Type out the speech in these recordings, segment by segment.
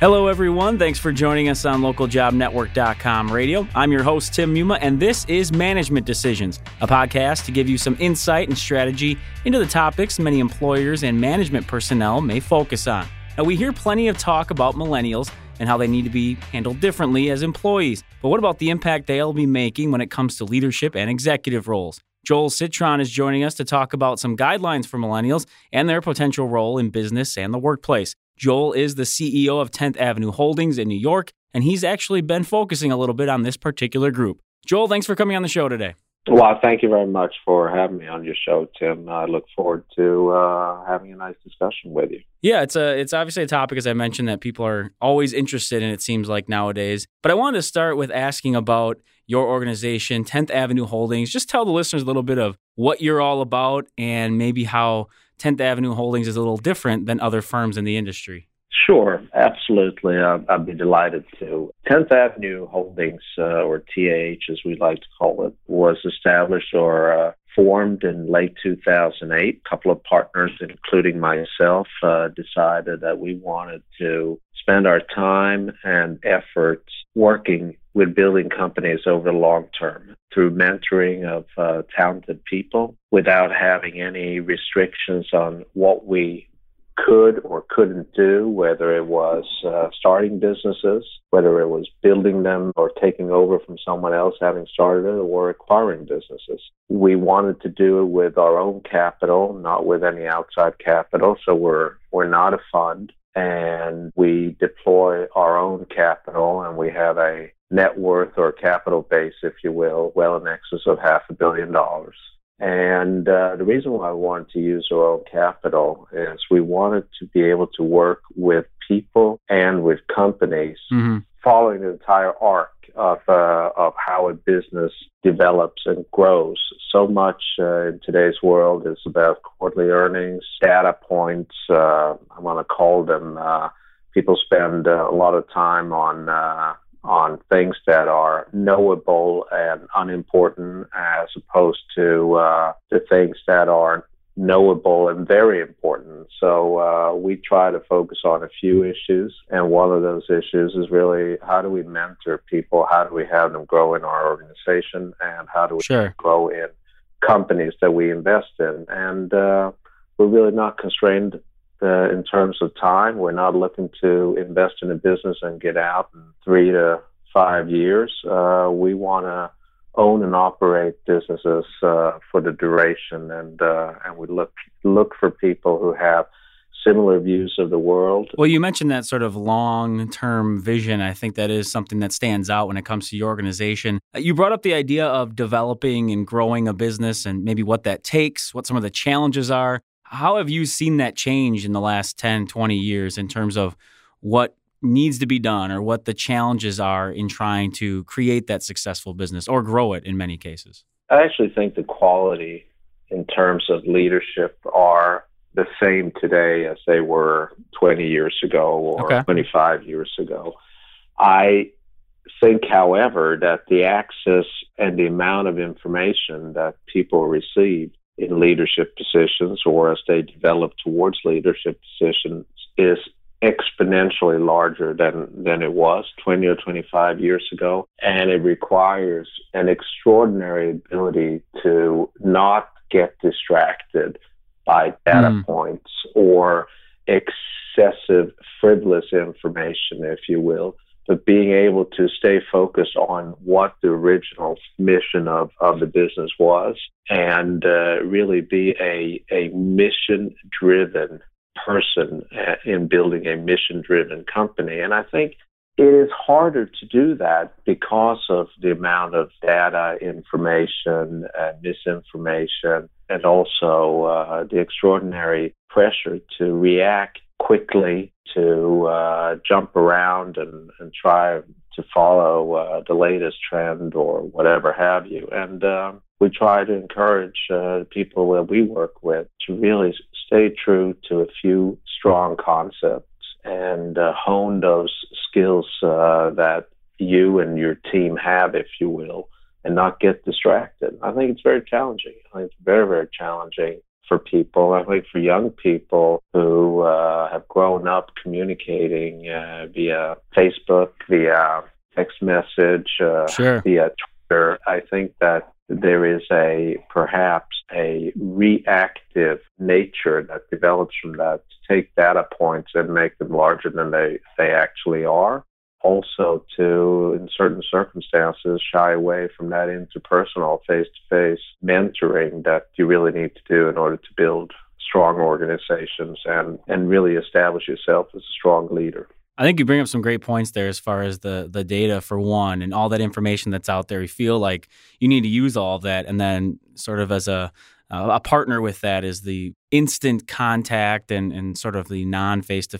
Hello, everyone. Thanks for joining us on localjobnetwork.com radio. I'm your host, Tim Muma, and this is Management Decisions, a podcast to give you some insight and strategy into the topics many employers and management personnel may focus on. Now, we hear plenty of talk about millennials and how they need to be handled differently as employees. But what about the impact they'll be making when it comes to leadership and executive roles? Joel Citron is joining us to talk about some guidelines for millennials and their potential role in business and the workplace. Joel is the CEO of 10th Avenue Holdings in New York, and he's actually been focusing a little bit on this particular group. Joel, thanks for coming on the show today. Well, thank you very much for having me on your show, Tim. I look forward to uh, having a nice discussion with you. Yeah, it's a it's obviously a topic, as I mentioned, that people are always interested in. It seems like nowadays. But I wanted to start with asking about your organization, 10th Avenue Holdings. Just tell the listeners a little bit of what you're all about, and maybe how 10th Avenue Holdings is a little different than other firms in the industry. Sure, absolutely. I'd, be delighted to. 10th Avenue Holdings, uh, or TAH as we like to call it, was established or uh, formed in late 2008. A couple of partners, including myself, uh, decided that we wanted to spend our time and efforts working with building companies over the long term through mentoring of uh, talented people without having any restrictions on what we could or couldn't do, whether it was uh, starting businesses, whether it was building them or taking over from someone else having started it, or acquiring businesses. We wanted to do it with our own capital, not with any outside capital. So we're we're not a fund, and we deploy our own capital, and we have a net worth or capital base, if you will, well in excess of half a billion dollars. And uh, the reason why I wanted to use our own capital is we wanted to be able to work with people and with companies mm-hmm. following the entire arc of uh, of how a business develops and grows. So much uh, in today's world is about quarterly earnings, data points. Uh, I want to call them. Uh, people spend uh, a lot of time on on things that are knowable and unimportant as opposed to uh, the things that are knowable and very important. So uh, we try to focus on a few issues, and one of those issues is really how do we mentor people? How do we have them grow in our organization, and how do we sure. grow in companies that we invest in? And uh, we're really not constrained uh, in terms of time. We're not looking to invest in a business and get out in three to five years. Uh, we want to own and operate businesses uh, for the duration, and uh, and we look look for people who have similar views of the world. Well, you mentioned that sort of long term vision. I think that is something that stands out when it comes to your organization. Uh, you brought up the idea of developing and growing a business and maybe what that takes, what some of the challenges are. How have you seen that change in the last 10, 20 years in terms of what needs to be done or what the challenges are in trying to create that successful business or grow it in many cases? I actually think the quality in terms of leadership are the same today as they were 20 years ago or okay. 25 years ago. I think, however, that the access and the amount of information that people receive in leadership positions or as they develop towards leadership positions is exponentially larger than than it was 20 or 25 years ago and it requires an extraordinary ability to not get distracted by data mm. points or excessive frivolous information if you will but being able to stay focused on what the original mission of, of the business was and uh, really be a, a mission driven person uh, in building a mission driven company. And I think it is harder to do that because of the amount of data, information, uh, misinformation, and also uh, the extraordinary pressure to react quickly, to uh, jump around and, and try to follow uh, the latest trend or whatever have you. And um, we try to encourage uh, people that we work with to really stay true to a few strong concepts and uh, hone those skills uh, that you and your team have, if you will, and not get distracted. I think it's very challenging. I think it's very, very challenging for people. I think for young people who uh, have grown up communicating uh, via Facebook, via text message, uh, sure. via Twitter, I think that there is a perhaps a reactive nature that develops from that to take data points and make them larger than they, they actually are. Also, to, in certain circumstances, shy away from that interpersonal face to face mentoring that you really need to do in order to build strong organizations and, and really establish yourself as a strong leader. I think you bring up some great points there as far as the the data for one and all that information that's out there. You feel like you need to use all that, and then sort of as a Uh, a partner with that is the instant contact and and sort of the non face to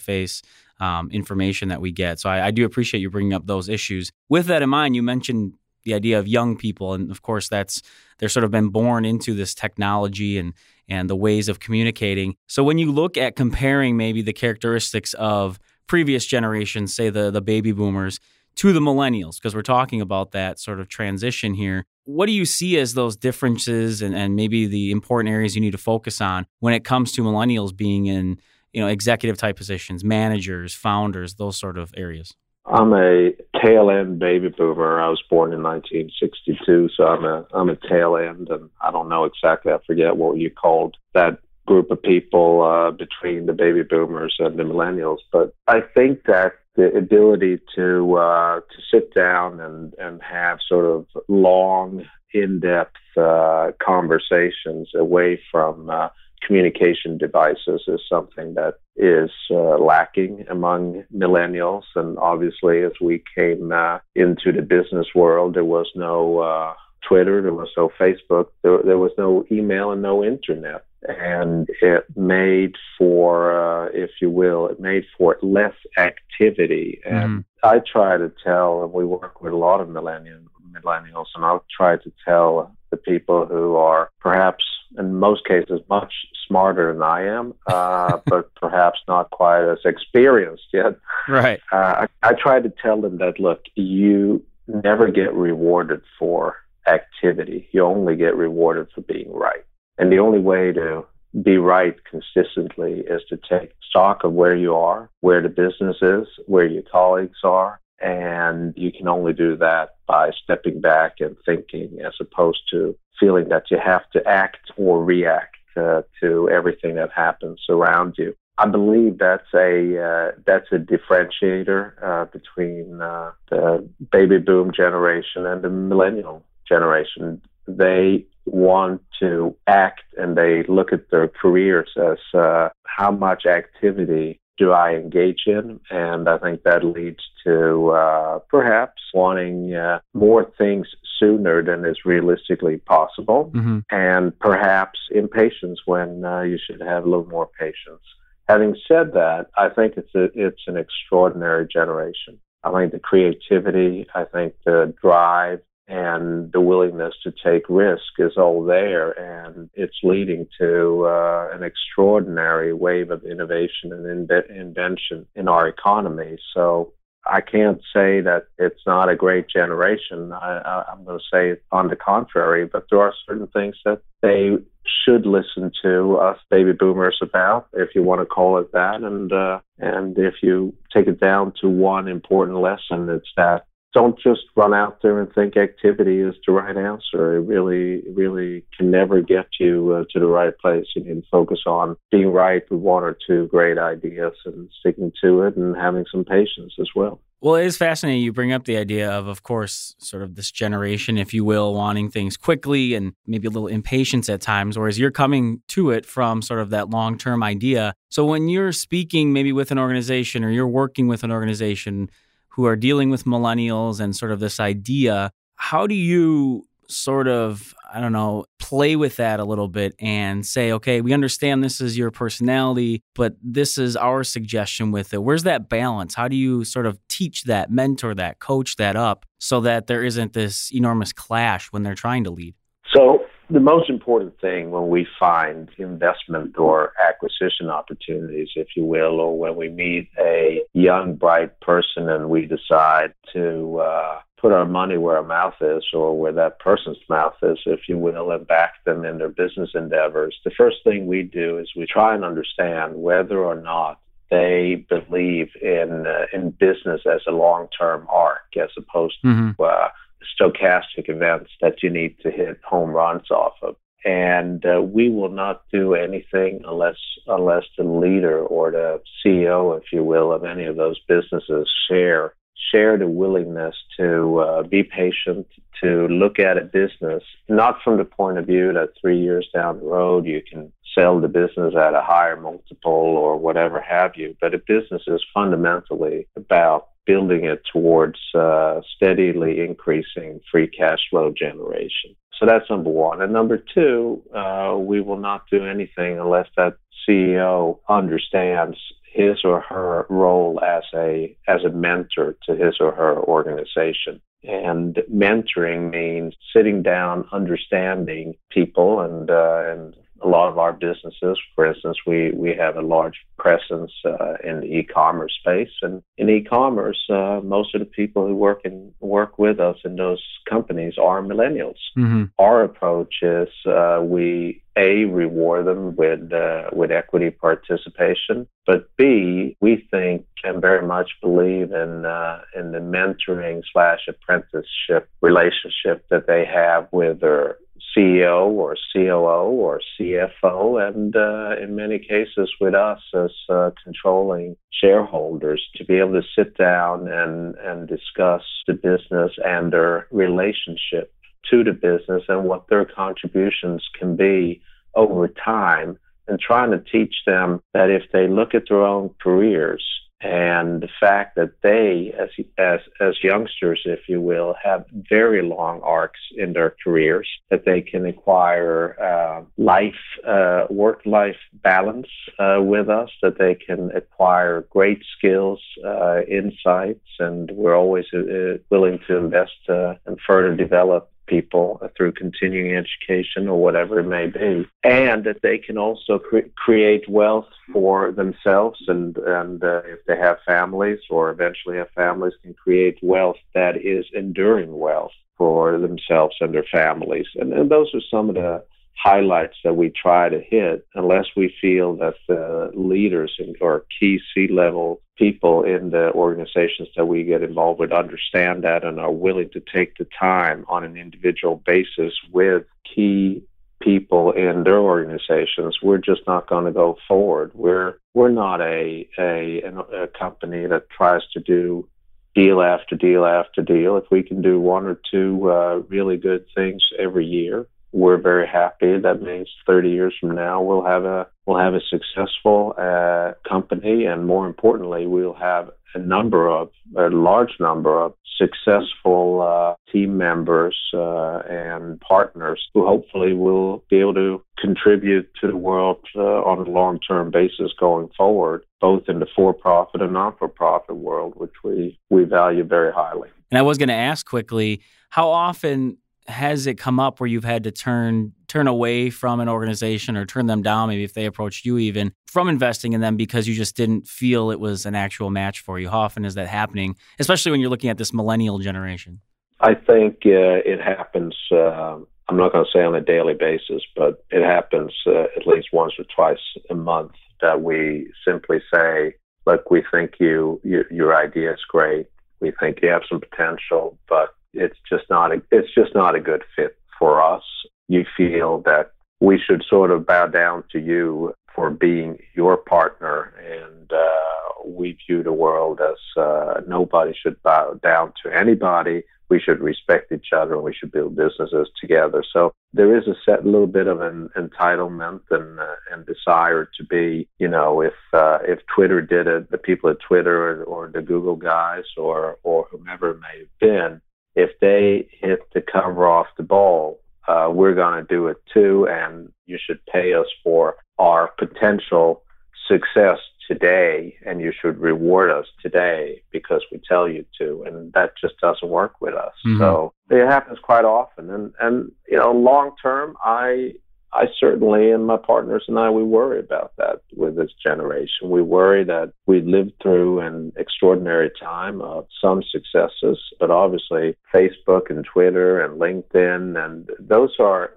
um, face information that we get. So I, I do appreciate you bringing up those issues. With that in mind, you mentioned the idea of young people, and of course that's they're sort of been born into this technology and and the ways of communicating. So when you look at comparing maybe the characteristics of previous generations, say the the baby boomers, to the millennials, because we're talking about that sort of transition here. What do you see as those differences and, and maybe the important areas you need to focus on when it comes to millennials being in you know executive type positions, managers, founders, those sort of areas? I'm a tail end baby boomer. I was born in 1962, so I'm a I'm a tail end, and I don't know exactly. I forget what you called that group of people uh, between the baby boomers and the millennials. But I think that the ability to uh, to sit down and and have sort of long, in depth uh, conversations away from uh, communication devices is something that is uh, lacking among millennials. And obviously, as we came uh, into the business world, there was no uh, Twitter, there was no Facebook, there, there was no email, and no internet and it made for, uh, if you will, it made for less activity. And mm. I try to tell, and we work with a lot of millennials, millennials, and I'll try to tell the people who are perhaps, in most cases, much smarter than I am, uh, but perhaps not quite as experienced yet. Right. Uh, I, I try to tell them that, look, you never get rewarded for activity. You only get rewarded for being right. And the only way to be right consistently is to take stock of where you are, where the business is, where your colleagues are. And you can only do that by stepping back and thinking as opposed to feeling that you have to act or react uh, to everything that happens around you. I believe that's a uh, that's a differentiator uh, between uh, the baby boom generation and the millennial generation. They want to act and they look at their careers as uh, how much activity do I engage in? And I think that leads to uh, perhaps wanting uh, more things sooner than is realistically possible, mm-hmm. and perhaps impatience when uh, you should have a little more patience. Having said that, I think it's a, it's an extraordinary generation. I think the creativity, I think the drive, and the willingness to take risk is all there, and it's leading to uh, an extraordinary wave of innovation and in- invention in our economy. So I can't say that it's not a great generation. I, am going to say on the contrary, but there are certain things that they should listen to us baby boomers about, if you want to call it that. And uh, and if you take it down to one important lesson, it's that don't just run out there and think activity is the right answer. It really, really can never get you uh, to the right place. You need to focus on being right with one or two great ideas and sticking to it and having some patience as well. Well, it is fascinating. You bring up the idea of, of course, sort of this generation, if you will, wanting things quickly and maybe a little impatience at times, whereas you're coming to it from sort of that long term idea. So when you're speaking maybe with an organization or you're working with an organization, who are dealing with millennials and sort of this idea. How do you sort of, I don't know, play with that a little bit and say, okay, we understand this is your personality, but this is our suggestion with it. Where's that balance? How do you sort of teach that, mentor that, coach that up so that there isn't this enormous clash when they're trying to lead? So, the most important thing when we find investment or acquisition opportunities, if you will, or when we meet a young, bright person and we decide to uh, put our money where our mouth is or where that person's mouth is, if you will, and back them in their business endeavors, the first thing we do is we try and understand whether or not they believe in uh, in business as a long term arc as opposed mm-hmm. to uh, stochastic events that you need to hit home runs off of. And uh, we will not do anything unless unless the leader or the CEO, if you will, of any of those businesses share share the willingness to uh, be patient, to look at a business not from the point of view that three years down the road you can sell the business at a higher multiple or whatever have you, but a business is fundamentally about building it towards uh, steadily increasing free cash flow generation. So that's number one. And number two, uh, we will not do anything unless that CEO understands his or her role as a as a mentor to his or her organization. And mentoring means sitting down, understanding people, and uh, and a lot of our businesses. For instance, we, we have a large presence uh, in the e-commerce space, and in e-commerce, uh, most of the people who work in work with us in those companies are millennials. Mm-hmm. Our approach is uh, we a reward them with uh, with equity participation, but b we think and very much believe in uh, in the mentoring slash apprenticeship relationship that they have with their CEO or COO or CFO, and uh, in many cases with us as uh, controlling shareholders to be able to sit down and, and discuss the business and their relationship to the business and what their contributions can be over time and trying to teach them that if they look at their own careers and the fact that they, as as as youngsters, if you will, have very long arcs in their careers, that they can acquire uh, life, uh, work-life balance uh, with us, that they can acquire great skills, uh, insights, and we're always uh, willing to invest uh, and further develop people through continuing education or whatever it may be, and that they can also cre- create wealth for themselves and and uh, if they have families or eventually have families, can create wealth that is enduring wealth for themselves and their families. And, and those are some of the highlights that we try to hit unless we feel that the leaders or key C level people in the organizations that we get involved with understand that and are willing to take the time on an individual basis with key people in their organizations we're just not going to go forward. We're we're not a, a a company that tries to do deal after deal after deal. If we can do one or two uh, really good things every year we're very happy. That means 30 years from now, we'll have a we'll have a successful uh, company, and more importantly, we'll have a number of a large number of successful uh, team members uh, and partners who hopefully will be able to contribute to the world uh, on a long-term basis going forward, both in the for-profit and non-for-profit world, which we we value very highly. And I was going to ask quickly, how often has it come up where you've had to turn turn away from an organization or turn them down maybe if they approached you even from investing in them because you just didn't feel it was an actual match for you? How often is that happening especially when you're looking at this millennial generation? I think uh, it happens uh, i'm not going to say on a daily basis but it happens uh, at least once or twice a month that we simply say look we think you, you your idea is great. We think you have some potential but it's just not a, it's just not a good fit for us. You feel that we should sort of bow down to you for being your partner, and uh, we view the world as uh, nobody should bow down to anybody. We should respect each other, and we should build businesses together. So there is a set little bit of an entitlement and uh, and desire to be, you know, if uh, if Twitter did it, the people at Twitter or, or the Google guys or or whomever it may have been, if they hit the cover off the ball, uh, we're going to do it too, and you should pay us for our potential success today, and you should reward us today because we tell you to, and that just doesn't work with us. Mm-hmm. So it happens quite often, and and you know, long term, I I certainly, and my partners and I, we worry about that with this generation. We worry that we lived through an extraordinary time of some successes, but obviously Facebook and Twitter and LinkedIn, and those are,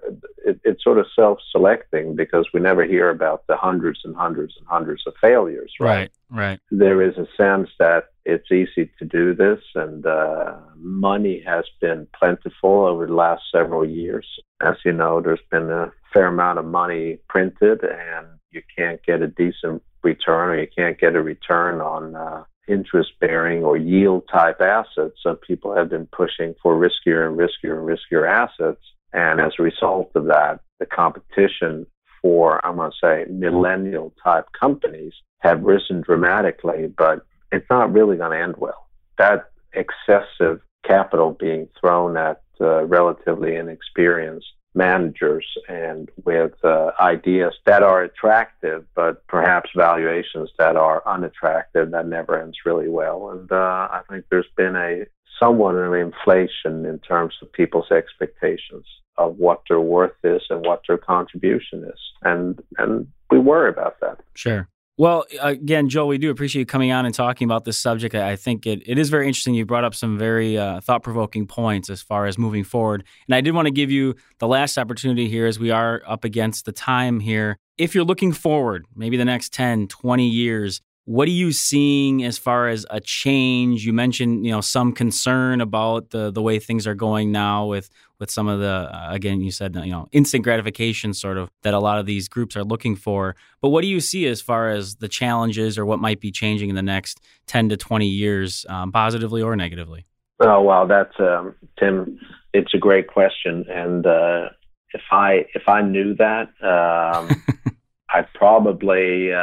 it, it's sort of self selecting because we never hear about the hundreds and hundreds and hundreds of failures, right? Right, right. There is a sense that it's easy to do this, and uh, money has been plentiful over the last several years. As you know, there's been a fair amount of money printed, and you can't get a decent return, or you can't get a return on uh, interest bearing or yield type assets. So people have been pushing for riskier and riskier and riskier assets. And as a result of that, the competition for, I'm going to say, millennial type companies have risen dramatically, but it's not really going to end well. That excessive capital being thrown at uh, relatively inexperienced managers and with uh, ideas that are attractive, but perhaps valuations that are unattractive, that never ends really well. And uh, I think there's been a somewhat of an inflation in terms of people's expectations of what their worth is and what their contribution is. And and we worry about that. Sure. Well, again, Joel, we do appreciate you coming on and talking about this subject. I think it, it is very interesting. You brought up some very uh, thought provoking points as far as moving forward. And I did want to give you the last opportunity here as we are up against the time here. If you're looking forward, maybe the next 10, 20 years, what are you seeing as far as a change? You mentioned, you know, some concern about the the way things are going now with with some of the uh, again, you said, you know, instant gratification sort of that a lot of these groups are looking for. But what do you see as far as the challenges or what might be changing in the next ten to twenty years, um, positively or negatively? Oh wow, that's um, Tim. It's a great question, and uh, if I if I knew that. Um, I'd probably uh,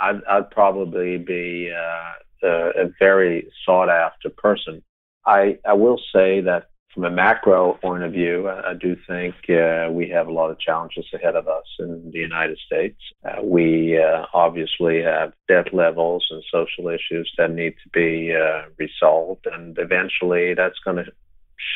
I'd, I'd probably be uh, a, a very sought after person. I I will say that from a macro point of view, I, I do think uh, we have a lot of challenges ahead of us in the United States. Uh, we uh, obviously have debt levels and social issues that need to be uh, resolved, and eventually that's going to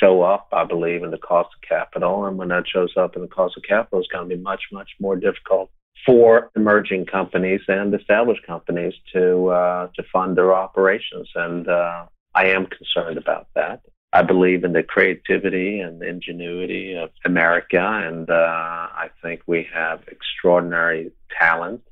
show up, I believe, in the cost of capital. And when that shows up in the cost of capital, it's going to be much, much more difficult for emerging companies and established companies to uh, to fund their operations, and uh, I am concerned about that. I believe in the creativity and ingenuity of America, and uh, I think we have extraordinary talent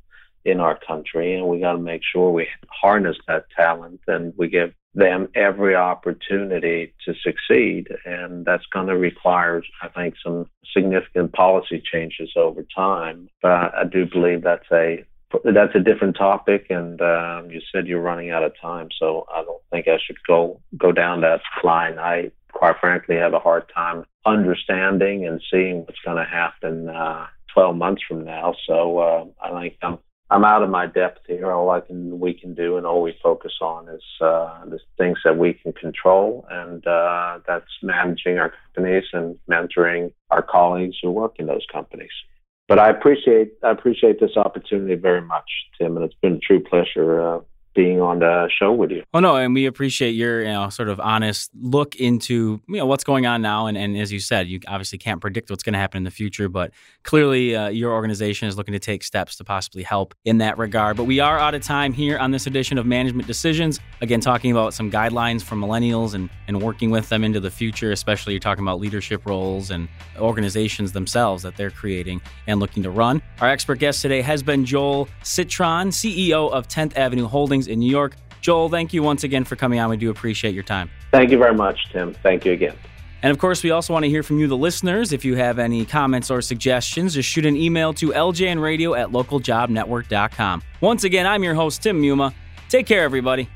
in our country, and we got to make sure we harness that talent and we give them every opportunity to succeed. And that's going to require, I think, some significant policy changes over time. But I do believe that's a that's a different topic, and um, you said you're running out of time, so I don't think I should go go down that line. I quite frankly have a hard time understanding and seeing what's going to happen uh, 12 months from now. So uh, I think I'm I'm out of my depth here. All I can we can do and all we focus on is uh, the things that we can control, and uh, that's managing our companies and mentoring our colleagues who work in those companies. But I appreciate I appreciate this opportunity very much, Tim, and it's been a true pleasure uh, being on the show with you. Oh no, and we appreciate your you know sort of honest look into you know what's going on now, and, and as you said, you obviously can't predict what's going to happen in the future, but clearly uh, your organization is looking to take steps to possibly help in that regard. But we are out of time here on this edition of Management Decisions. Again, talking about some guidelines for millennials and and working with them into the future, especially you're talking about leadership roles and organizations themselves that they're creating and looking to run. Our expert guest today has been Joel Citron, CEO of 10th Avenue Holdings in New York. Joel, thank you once again for coming on. We do appreciate your time. Thank you very much, Tim. Thank you again. And of course, we also want to hear from you, the listeners. If you have any comments or suggestions, just shoot an email to ljnradio at localjobnetwork.com. Once again, I'm your host, Tim Muma. Take care, everybody.